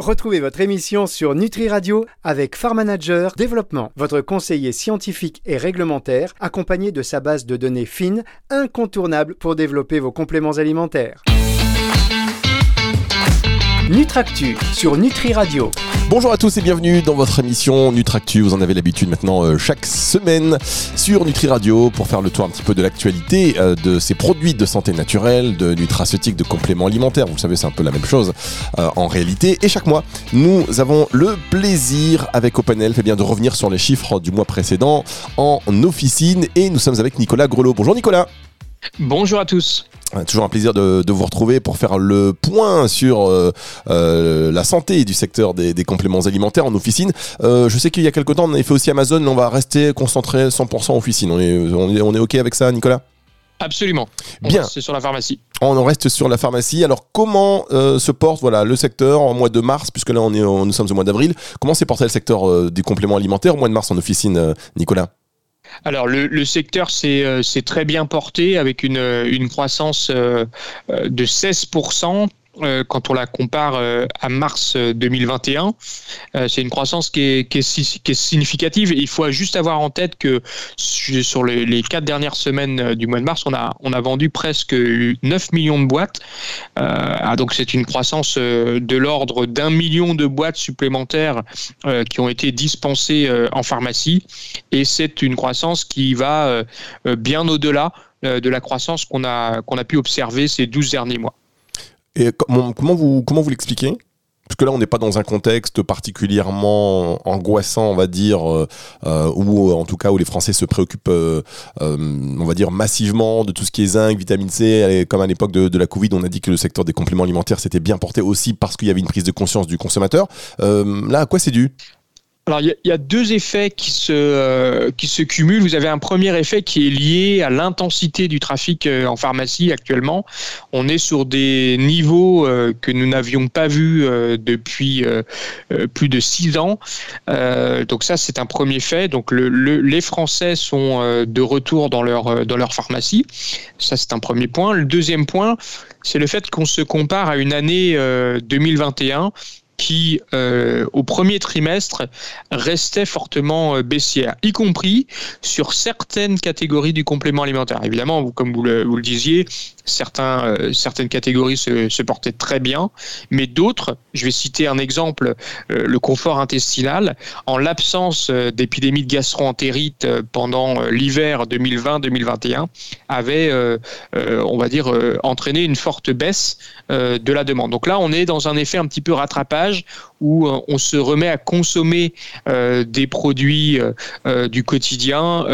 Retrouvez votre émission sur Nutri Radio avec Farm Développement, votre conseiller scientifique et réglementaire, accompagné de sa base de données fines, incontournable pour développer vos compléments alimentaires. Nutractu sur Nutri Radio. Bonjour à tous et bienvenue dans votre émission Nutractu. Vous en avez l'habitude maintenant euh, chaque semaine sur Nutri Radio pour faire le tour un petit peu de l'actualité euh, de ces produits de santé naturelle, de nutraceutiques, de compléments alimentaires. Vous savez, c'est un peu la même chose euh, en réalité. Et chaque mois, nous avons le plaisir avec OpenElf eh bien, de revenir sur les chiffres du mois précédent en officine. Et nous sommes avec Nicolas Grelot. Bonjour Nicolas. Bonjour à tous. Toujours un plaisir de, vous retrouver pour faire le point sur euh, euh, la santé du secteur des, compléments alimentaires en officine. Euh, je sais qu'il y a quelques temps, on avait fait aussi Amazon, mais on va rester concentré 100% officine. On est, on, est, OK avec ça, Nicolas? Absolument. Bien. C'est sur la pharmacie. On en reste sur la pharmacie. Alors, comment se porte voilà, le secteur en mois de mars, puisque là, on est, nous sommes au mois d'avril Comment s'est porté le secteur des compléments alimentaires au mois de mars en officine, Nicolas? Alors le, secteur euh, s'est très bien porté avec une, une croissance euh, euh, de 16% euh, quand on la compare euh, à mars 2021. Euh, c'est une croissance qui est, significative. il faut juste avoir en tête que sur les, quatre dernières semaines du mois de mars, on a, on a vendu presque 9 millions de boîtes. Ah, donc c'est une croissance de l'ordre d'un million de boîtes supplémentaires qui ont été dispensées en pharmacie. Et c'est une croissance qui va bien au-delà de la croissance qu'on a, qu'on a pu observer ces 12 derniers mois. Et comment, vous, comment vous l'expliquez? Parce que là, on n'est pas dans un contexte particulièrement angoissant, on va dire, euh, euh, ou en tout cas où les Français se préoccupent, euh, on va dire, massivement de tout ce qui est zinc, vitamine C. Comme à l'époque de, de, la Covid, on a dit que le secteur des compléments alimentaires s'était bien porté aussi parce qu'il y avait une prise de conscience du consommateur. là, à quoi c'est dû? Alors, il y, a deux effets qui se, euh, qui se cumulent. Vous avez un premier effet qui est lié à l'intensité du trafic euh, en pharmacie actuellement. On est sur des niveaux euh, que nous n'avions pas vus depuis plus de six ans. donc ça, c'est un premier fait. Donc le, les Français sont de retour dans leur, dans leur pharmacie. Ça, c'est un premier point. Le deuxième point, c'est le fait qu'on se compare à une année 2021 qui, euh, au premier trimestre, restait fortement euh, baissière, y compris sur certaines catégories du complément alimentaire. Évidemment, comme vous le, vous le disiez, euh, certaines catégories se, portaient très bien, mais d'autres, je vais citer un exemple, le confort intestinal, en l'absence d'épidémie de gastro-entérite pendant l'hiver 2020-2021, avait, on va dire, entraîné une forte baisse de la demande. Donc là, on est dans un effet un petit peu rattrapage où euh, on se remet à consommer euh, des produits euh, du quotidien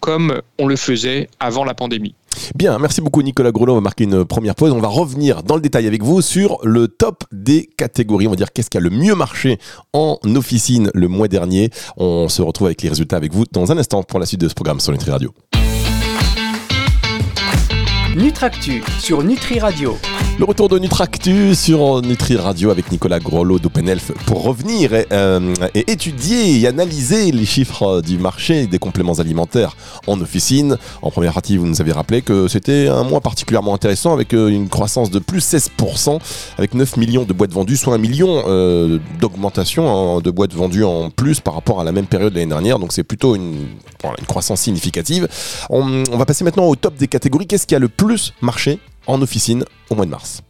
comme on le faisait avant la pandémie. Bien, merci beaucoup Nicolas Grelot. On va marquer une première pause. On va revenir dans le détail avec vous sur le top des catégories. On va dire qu'est-ce qui a le mieux marché en officine le mois dernier. On se retrouve avec les résultats avec vous dans un instant pour la suite de ce programme sur Nutri Radio. Nutractu sur Nutri Radio. Le retour de Nutractu sur Nutri Radio avec Nicolas Grolot d'OpenElf pour revenir euh, et, étudier et analyser les chiffres du marché des compléments alimentaires en officine. En première partie, vous nous avez rappelé que c'était un mois particulièrement intéressant avec euh, une croissance de plus 16% avec 9 millions de boîtes vendues, soit un million euh, d'augmentation de boîtes vendues en plus par rapport à la même période l'année dernière. Donc c'est plutôt une, croissance significative. On, va passer maintenant au top des catégories. Qu'est-ce qui a le plus marché en officine au mois de mars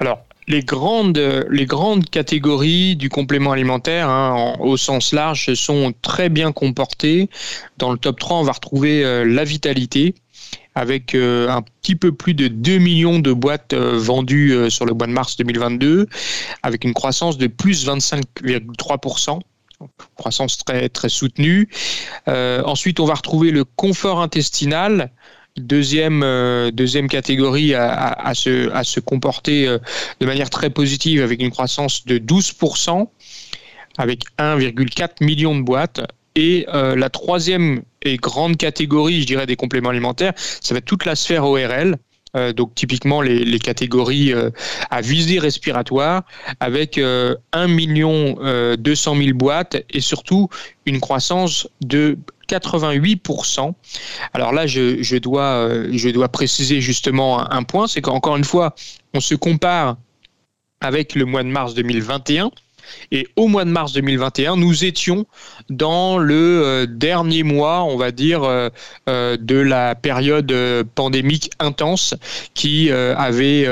Alors, les grandes, les grandes catégories du complément alimentaire, hein, au sens large, se sont très bien comportées. Dans le top 3, on va retrouver euh, la vitalité, avec euh, un petit peu plus de 2 millions de boîtes euh, vendues sur le mois de mars 2022, avec une croissance de plus 25,3% croissance très très soutenue. ensuite, on va retrouver le confort intestinal deuxième, euh, deuxième catégorie à, se, à se comporter euh, de manière très positive avec une croissance de 12%, avec 1,4 million de boîtes. Et euh, la troisième et grande catégorie, je dirais, des compléments alimentaires, ça va être toute la sphère ORL. donc typiquement les, les catégories à visée respiratoire avec 1 million 200 000 boîtes et surtout une croissance de 88%. Alors là, je, dois, euh, je dois préciser justement un, point, c'est qu'encore une fois, on se compare avec le mois de mars 2021. Et au mois de mars 2021, nous étions dans le euh, dernier mois, on va dire, euh, euh, de la période pandémique intense qui avait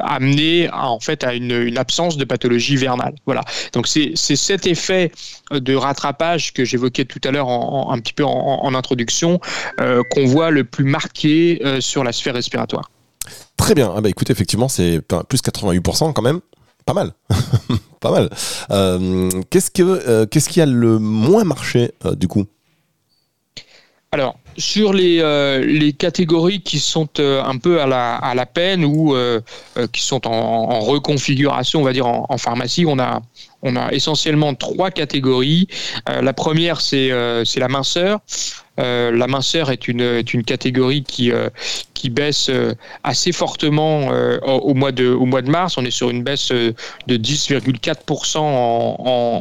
amené en fait à une, absence de pathologie vernale. Voilà. Donc c'est cet effet de rattrapage que j'évoquais tout à l'heure un petit peu en, introduction qu'on voit le plus marqué sur la sphère respiratoire. Très bien. Ah bah écoutez, effectivement, c'est plus 88% quand même. Pas mal. pas mal. Euh, euh, qu'est-ce qui a le moins marché euh, du coup? Alors, sur les, catégories qui sont un peu à la, peine ou qui sont en, reconfiguration, on va dire en, pharmacie, on a, on a essentiellement trois catégories. la première, c'est la minceur. Euh, la minceur est une, catégorie qui, euh, baisse euh, assez fortement au, mois de, mars. On est sur une baisse de 10,4% en,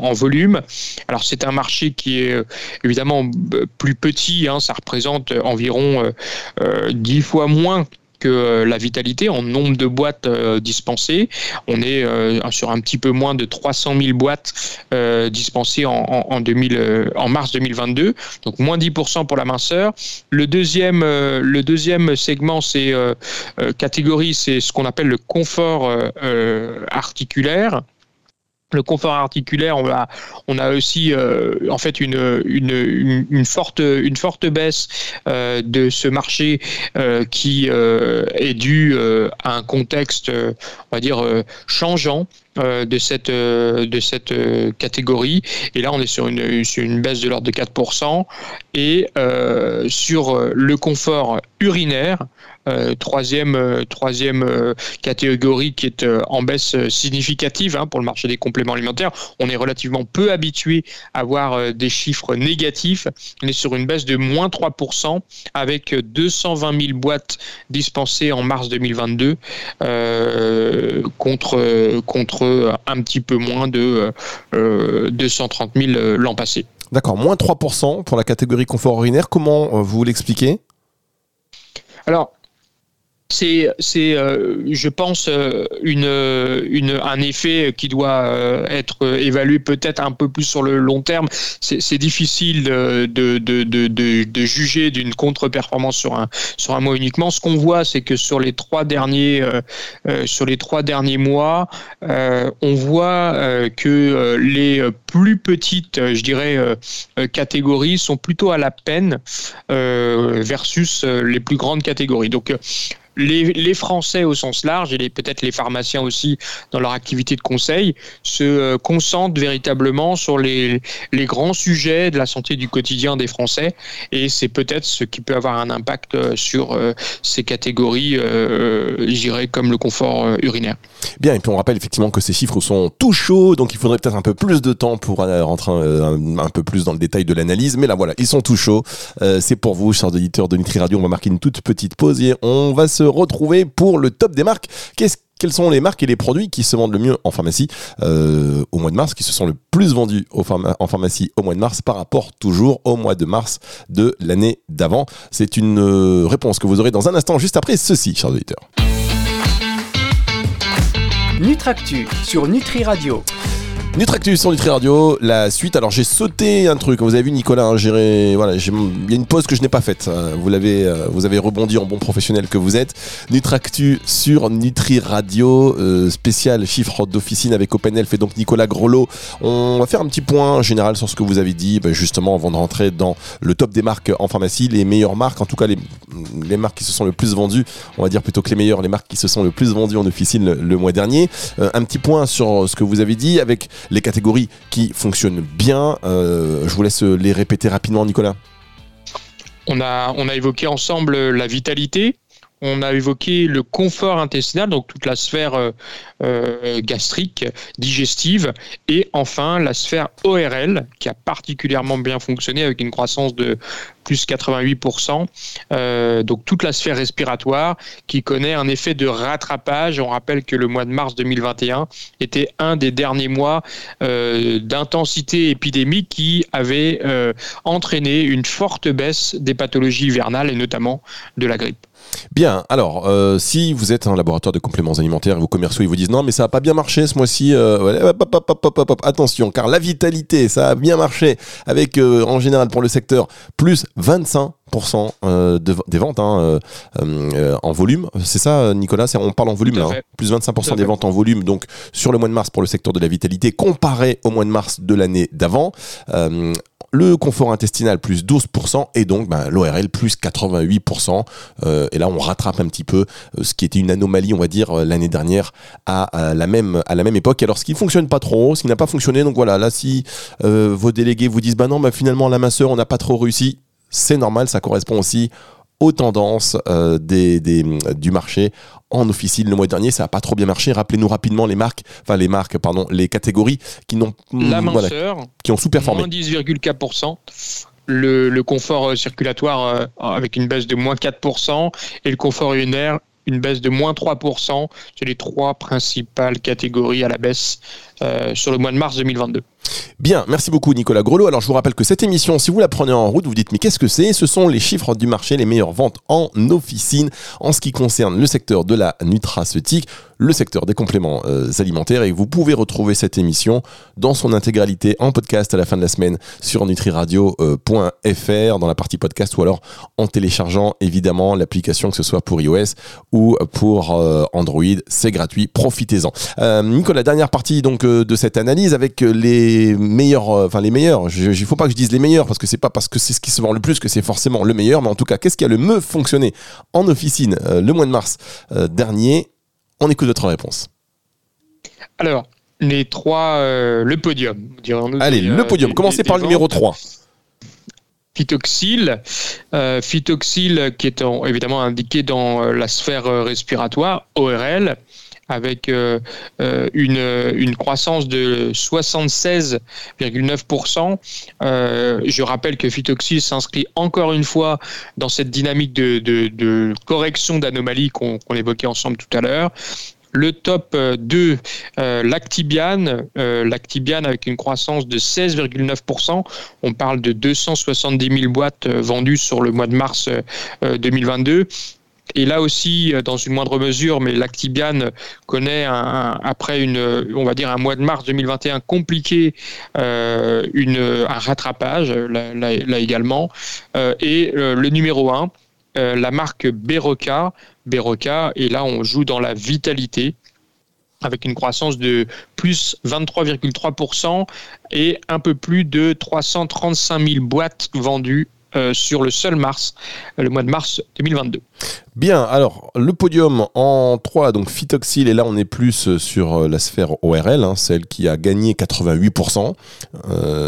en, volume. Alors c'est un marché qui est évidemment plus petit, hein. ça représente environ 10 fois moins que euh, la vitalité en nombre de boîtes euh, dispensées. On est euh, sur un petit peu moins de 300 000 boîtes dispensées en, en, 2000, en mars 2022, donc moins 10% pour la minceur. Le deuxième, le deuxième segment, c'est catégorie, c'est ce qu'on appelle le confort articulaire le confort articulaire, on a, aussi euh, en fait une, forte, baisse euh, de ce marché euh, qui est dû à un contexte, on va dire, changeant de cette, catégorie. Et là, on est sur une, baisse de l'ordre de 4%. Et sur le confort urinaire, troisième, euh, troisième euh, catégorie qui est en baisse significative hein, pour le marché des compléments alimentaires. On est relativement peu habitué à voir des chiffres négatifs. On est sur une baisse de moins 3% avec 220 000 boîtes dispensées en mars 2022 contre, contre un petit peu moins de 230 000 l'an passé. D'accord, moins 3% pour la catégorie confort urinaire. Comment vous l'expliquez? Alors, c'est, c'est, euh, je pense, euh, une, une, un effet qui doit euh, être évalué peut-être un peu plus sur le long terme. C'est, difficile de, de, de, de, de juger d'une contre-performance sur un, sur un mois uniquement. Ce qu'on voit, c'est que sur les trois derniers, sur les trois derniers mois, on voit que les plus petites, je dirais, catégories sont plutôt à la peine versus les plus grandes catégories. Donc, les, Français au sens large et peut-être les pharmaciens aussi dans leur activité de conseil se euh, concentrent véritablement sur les, grands sujets de la santé du quotidien des Français et c'est peut-être ce qui peut avoir un impact euh, sur euh, ces catégories, je dirais, comme le confort urinaire. Bien, et puis on rappelle effectivement que ces chiffres sont tout chauds, donc il faudrait peut-être un peu plus de temps pour rentrer un, peu plus dans le détail de l'analyse, mais là voilà, ils sont tout chauds. c'est pour vous, chers auditeurs de Nutri Radio, on va marquer une toute petite pause et on va se retrouver pour le top des marques. Quelles sont les marques et les produits qui se vendent le mieux en pharmacie euh, au mois de mars, qui se sont le plus vendus en pharmacie au mois de mars par rapport toujours au mois de mars de l'année d'avant? C'est une euh, réponse que vous aurez dans un instant, juste après ceci, chers auditeurs. Nutractu sur Nutri Radio. Nutractus sur Nutri Radio, la suite. Alors j'ai sauté un truc. Vous avez vu Nicolas, hein, voilà, il y a une pause que je n'ai pas faite. Hein. Vous l'avez, euh, vous avez rebondi en bon professionnel que vous êtes. Nutractu sur Nutri Radio, euh, spécial chiffre d'officine avec OpenElf et donc Nicolas Grelot. On va faire un petit point général sur ce que vous avez dit, ben, justement avant de rentrer dans le top des marques en pharmacie, les meilleures marques, en tout cas les, les marques qui se sont le plus vendues, on va dire plutôt que les meilleures, les marques qui se sont le plus vendues en officine le, mois dernier. Euh, un petit point sur ce que vous avez dit avec les catégories qui fonctionnent bien. Euh, je vous laisse les répéter rapidement, Nicolas. On a, on a évoqué ensemble la vitalité, on a évoqué le confort intestinal, donc toute la sphère euh, euh, gastrique, digestive, et enfin la sphère ORL, qui a particulièrement bien fonctionné avec une croissance de plus 88%. Euh, donc toute la sphère respiratoire qui connaît un effet de rattrapage. On rappelle que le mois de mars 2021 était un des derniers mois d'intensité épidémique qui avait entraîné une forte baisse des pathologies hivernales et notamment de la grippe. Bien, alors, euh, si vous êtes un laboratoire de compléments alimentaires et vos commerciaux ils vous disent non, mais ça n'a pas bien marché ce mois-ci, euh, attention, car la vitalité, ça a bien marché avec euh, en général pour le secteur plus 25% des ventes hein, en volume. C'est ça, Nicolas? On parle en volume là. Hein. plus 25% des ventes en volume. Donc sur le mois de mars pour le secteur de la vitalité comparé au mois de mars de l'année d'avant le confort intestinal plus 12% et donc ben, l'ORL plus 88%. Euh, et là, on rattrape un petit peu euh, ce qui était une anomalie, on va dire, euh, l'année dernière à, la même, à la même époque. Alors, ce qui ne fonctionne pas trop, ce qui n'a pas fonctionné, donc voilà, là, si vos délégués vous disent, bah non, bah, finalement, la masseur, on n'a pas trop réussi, c'est normal, ça correspond aussi aux tendances des, du marché en officine le mois dernier. Ça n'a pas trop bien marché. Rappelez-nous rapidement les marques, enfin les marques, pardon, les catégories qui n'ont la qui ont sous-performé. Moins 10,4%. Le, le, confort euh, circulatoire euh, avec une baisse de moins 4% et le confort urinaire une baisse de moins 3%. C'est les trois principales catégories à la baisse euh, sur le mois de mars 2022. Bien, merci beaucoup Nicolas Grelot. Alors je vous rappelle que cette émission, si vous la prenez en route, vous dites mais qu'est-ce que c'est? Ce sont les chiffres du marché, les meilleures ventes en officine en ce qui concerne le secteur de la nutraceutique, le secteur des compléments euh, alimentaires et vous pouvez retrouver cette émission dans son intégralité en podcast à la fin de la semaine sur nutriradio.fr dans la partie podcast ou alors en téléchargeant évidemment l'application que ce soit pour iOS ou pour euh, Android, c'est gratuit, profitez-en. Nicolas, dernière partie donc de cette analyse avec les meilleurs, euh, enfin les meilleurs. Il ne faut pas que je dise les meilleurs parce que c'est pas parce que c'est ce qui se vend le plus que c'est forcément le meilleur. Mais en tout cas, qu'est-ce qui a le mieux fonctionné en officine euh, le mois de mars euh, dernier? On écoute votre réponse. Alors, les trois, le podium. Allez, le podium. Commencez par le numéro 3 phytoxyle, phytoxyle qui est évidemment indiqué dans la sphère respiratoire, ORL, avec euh, euh, une, une, croissance de 76,9%. Euh, je rappelle que Phytoxil s'inscrit encore une fois dans cette dynamique de, de, correction d'anomalies qu'on évoquait ensemble tout à l'heure. Le top 2, Lactibiane, Lactibiane avec une croissance de 16,9%. On parle de 270 000 boîtes vendues sur le mois de mars 2022. Et là aussi, euh, dans une moindre mesure, mais l'Actibian connaît après une, on va dire un mois de mars 2021 compliqué, euh, un rattrapage là, là, également. Euh, et le numéro 1, euh, la marque Beroca, Beroca, et là on joue dans la vitalité avec une croissance de plus 23,3% et un peu plus de 335 000 boîtes vendues euh, sur le seul mars, euh, le mois de mars 2022. Bien, alors le podium en 3, donc Phytoxil, et là on est plus sur euh, la sphère ORL, hein, celle qui a gagné 88%,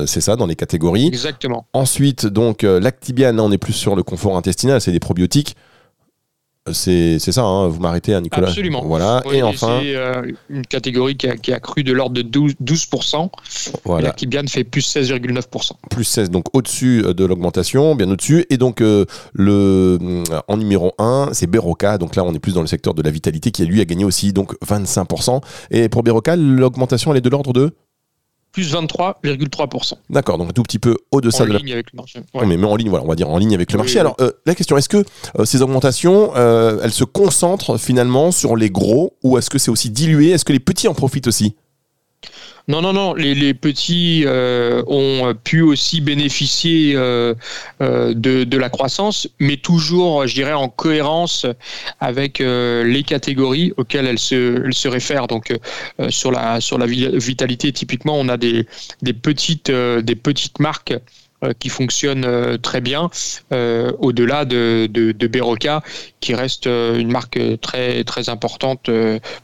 c'est ça dans les catégories. Exactement. Ensuite, donc Lactibian, là on est plus sur le confort intestinal, c'est des probiotiques. C'est ça, hein, vous m'arrêtez, hein, Nicolas. Absolument. Voilà. et enfin. C'est euh, une catégorie qui a, qui a cru de l'ordre de 12%. 12% voilà. qui bien fait plus 16,9%. Plus 16, donc au-dessus euh, de l'augmentation, bien au-dessus. Et donc, euh, le, en numéro 1, c'est Beroca. Donc là, on est plus dans le secteur de la vitalité qui, lui, a gagné aussi donc 25%. Et pour Beroca, l'augmentation, elle est de l'ordre de plus 23,3%. D'accord, donc un tout petit peu au-deçà de la... ligne avec le marché. mais, en ligne, voilà, on va dire en ligne avec le marché. Alors, euh, la question, est-ce que euh, ces augmentations, euh, elles se concentrent finalement sur les gros ou est-ce que c'est aussi dilué? Est-ce que les petits en profitent aussi? Non, non, non. Les, petits euh, ont pu aussi bénéficier euh, euh, de, la croissance, mais toujours, je dirais, en cohérence avec les catégories auxquelles elles se, réfèrent. Donc, sur la vitalité, typiquement, on a des, petites des petites marques qui fonctionnent très bien, au-delà de, de, de qui reste une marque très très importante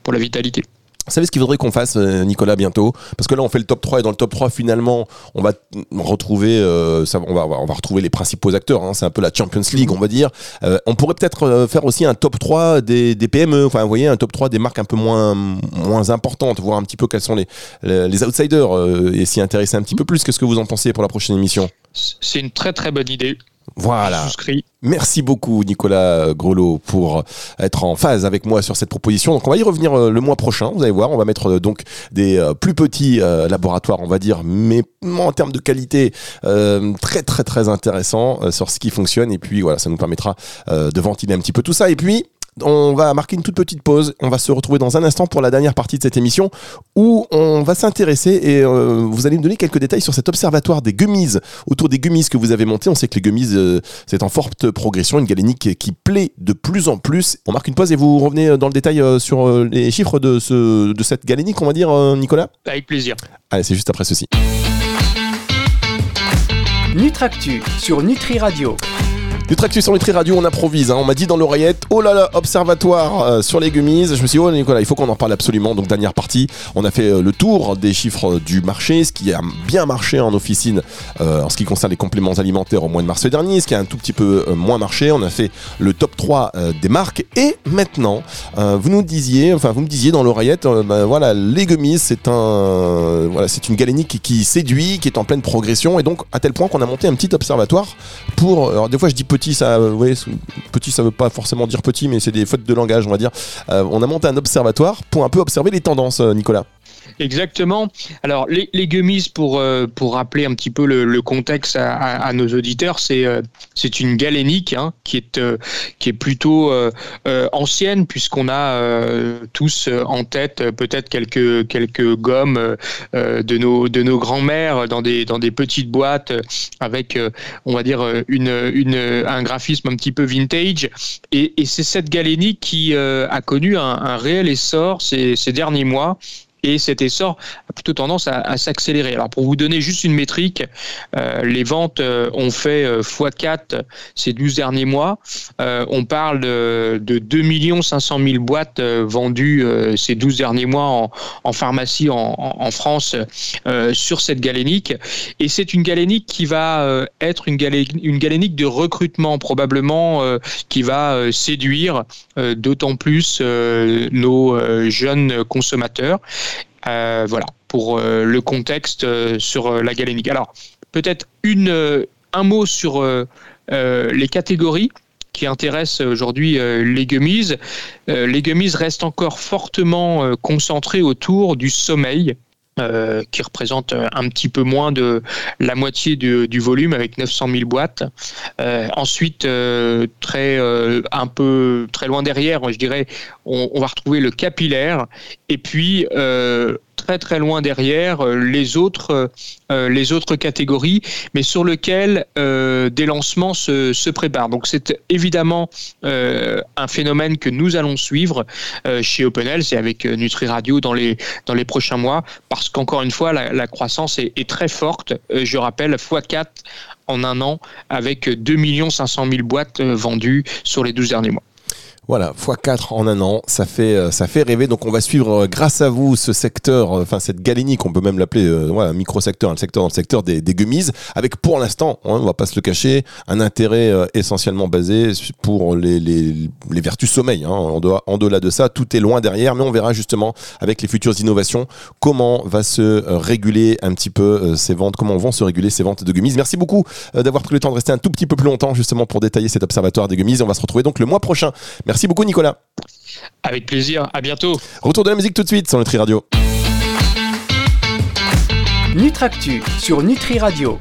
pour la vitalité. Vous savez ce qu'il faudrait qu'on fasse, euh, Nicolas, bientôt? Parce que là, on fait le top 3 et dans le top 3, finalement, on va retrouver, euh, ça, on, va, on va retrouver les principaux acteurs. Hein, c'est un peu la Champions League, on va dire. Euh, on pourrait peut-être faire aussi un top 3 des, des, PME, enfin, vous voyez, un top 3 des marques un peu moins, moins importantes, voir un petit peu quels sont les, les, outsiders et s'y intéresser un petit peu plus. Qu'est-ce que vous en pensez pour la prochaine émission? C'est une très très bonne idée. Voilà. Souscrit. Merci beaucoup Nicolas Grelot pour être en phase avec moi sur cette proposition. Donc on va y revenir euh, le mois prochain, vous allez voir, on va mettre euh, donc des euh, plus petits laboratoires, on va dire, mais en termes de qualité très très très intéressant sur ce qui fonctionne et puis voilà, ça nous permettra de ventiler un petit peu tout ça et puis on va marquer une toute petite pause. On va se retrouver dans un instant pour la dernière partie de cette émission où on va s'intéresser et euh, vous allez me donner quelques détails sur cet observatoire des gummies, autour des gummies que vous avez monté. On sait que les gummies, euh, c'est en forte progression, une galénique qui plaît de plus en plus. On marque une pause et vous revenez dans le détail euh, sur les chiffres de, ce, de cette galénique, on va dire, Nicolas? Avec plaisir. Allez, c'est juste après ceci. Nutractu sur Nutri Radio. Du sur Nutri Radio, on improvise. Hein. On m'a dit dans l'oreillette, oh là là, observatoire euh, sur les gummies. Je me suis dit, oh Nicolas, il faut qu'on en parle absolument. Donc, dernière partie, on a fait euh, le tour des chiffres du marché, ce qui a bien marché en officine euh, en ce qui concerne les compléments alimentaires au mois de mars dernier, ce qui a un tout petit peu moins marché. On a fait le top 3 des marques. Et maintenant, vous nous disiez, enfin, vous me disiez dans l'oreillette, bah, voilà, les gummies, c'est un, voilà, c'est une galénique qui, séduit, qui est en pleine progression. Et donc, à tel point qu'on a monté un petit observatoire pour, alors des fois je dis petit, ça, ouais, petit, ça veut pas forcément dire petit, mais c'est des fautes de langage, on va dire. Euh, on a monté un observatoire pour un peu observer les tendances, euh, Nicolas. Exactement. Alors, les, les gummies, pour, euh, pour rappeler un petit peu le, contexte à, nos auditeurs, c'est euh, c'est une galénique hein, qui, est, euh, qui est plutôt ancienne, puisqu'on a tous en tête peut-être quelques, quelques gommes de nos, de nos grands-mères dans des, dans des petites boîtes avec, on va dire, une, une, un graphisme un petit peu vintage. Et, et c'est cette galénique qui a connu un, un réel essor ces, ces derniers mois et cet essor a plutôt tendance à, s'accélérer. Alors pour vous donner juste une métrique, euh, les ventes euh, ont fait x4 euh, ces 12 derniers mois. on parle de, de 2 500 000 boîtes vendues ces 12 derniers mois en, pharmacie en, France sur cette galénique. Et c'est une galénique qui va être une, une galénique de recrutement probablement qui va séduire d'autant plus nos jeunes consommateurs. Euh, voilà, pour euh, le contexte euh, sur la galénique. Alors, peut-être un mot sur les catégories qui intéressent aujourd'hui les gummies. les gummies restent encore fortement concentrés autour du sommeil. Qui représente un petit peu moins de la moitié du, volume avec 900 000 boîtes. ensuite, très un peu très loin derrière, je dirais, on, on va retrouver le capillaire et puis très très loin derrière euh, les autres, euh, les autres catégories, mais sur euh, des lancements se, se, préparent. Donc c'est évidemment un phénomène que nous allons suivre chez OpenHealth et avec Nutri Radio dans les, dans les prochains mois, parce qu'encore une fois, la, croissance est, est, très forte. je rappelle, x4 en un an, avec 2 500 000 boîtes vendues sur les 12 derniers mois. Voilà, x4 en un an, ça fait, euh, ça fait rêver. Donc on va suivre euh, grâce à vous ce secteur, euh, enfin cette galénique, on peut même l'appeler un micro-secteur, un secteur dans le secteur des, des gummies, avec pour l'instant, hein, on va pas se le cacher, un intérêt essentiellement basé pour les, les, les vertus sommeil. Hein. En, en delà de ça, tout est loin derrière, mais on verra justement avec les futures innovations comment va se réguler un petit peu ces ventes, comment vont se réguler ces ventes de gummies. Merci beaucoup d'avoir pris le temps de rester un tout petit peu plus longtemps justement pour détailler cet observatoire des gummies. On va se retrouver donc le mois prochain. Merci Merci beaucoup, Nicolas. Avec plaisir. À bientôt. Retour de la musique tout de suite sur Nutri Radio. Nutractu sur Nutri Radio.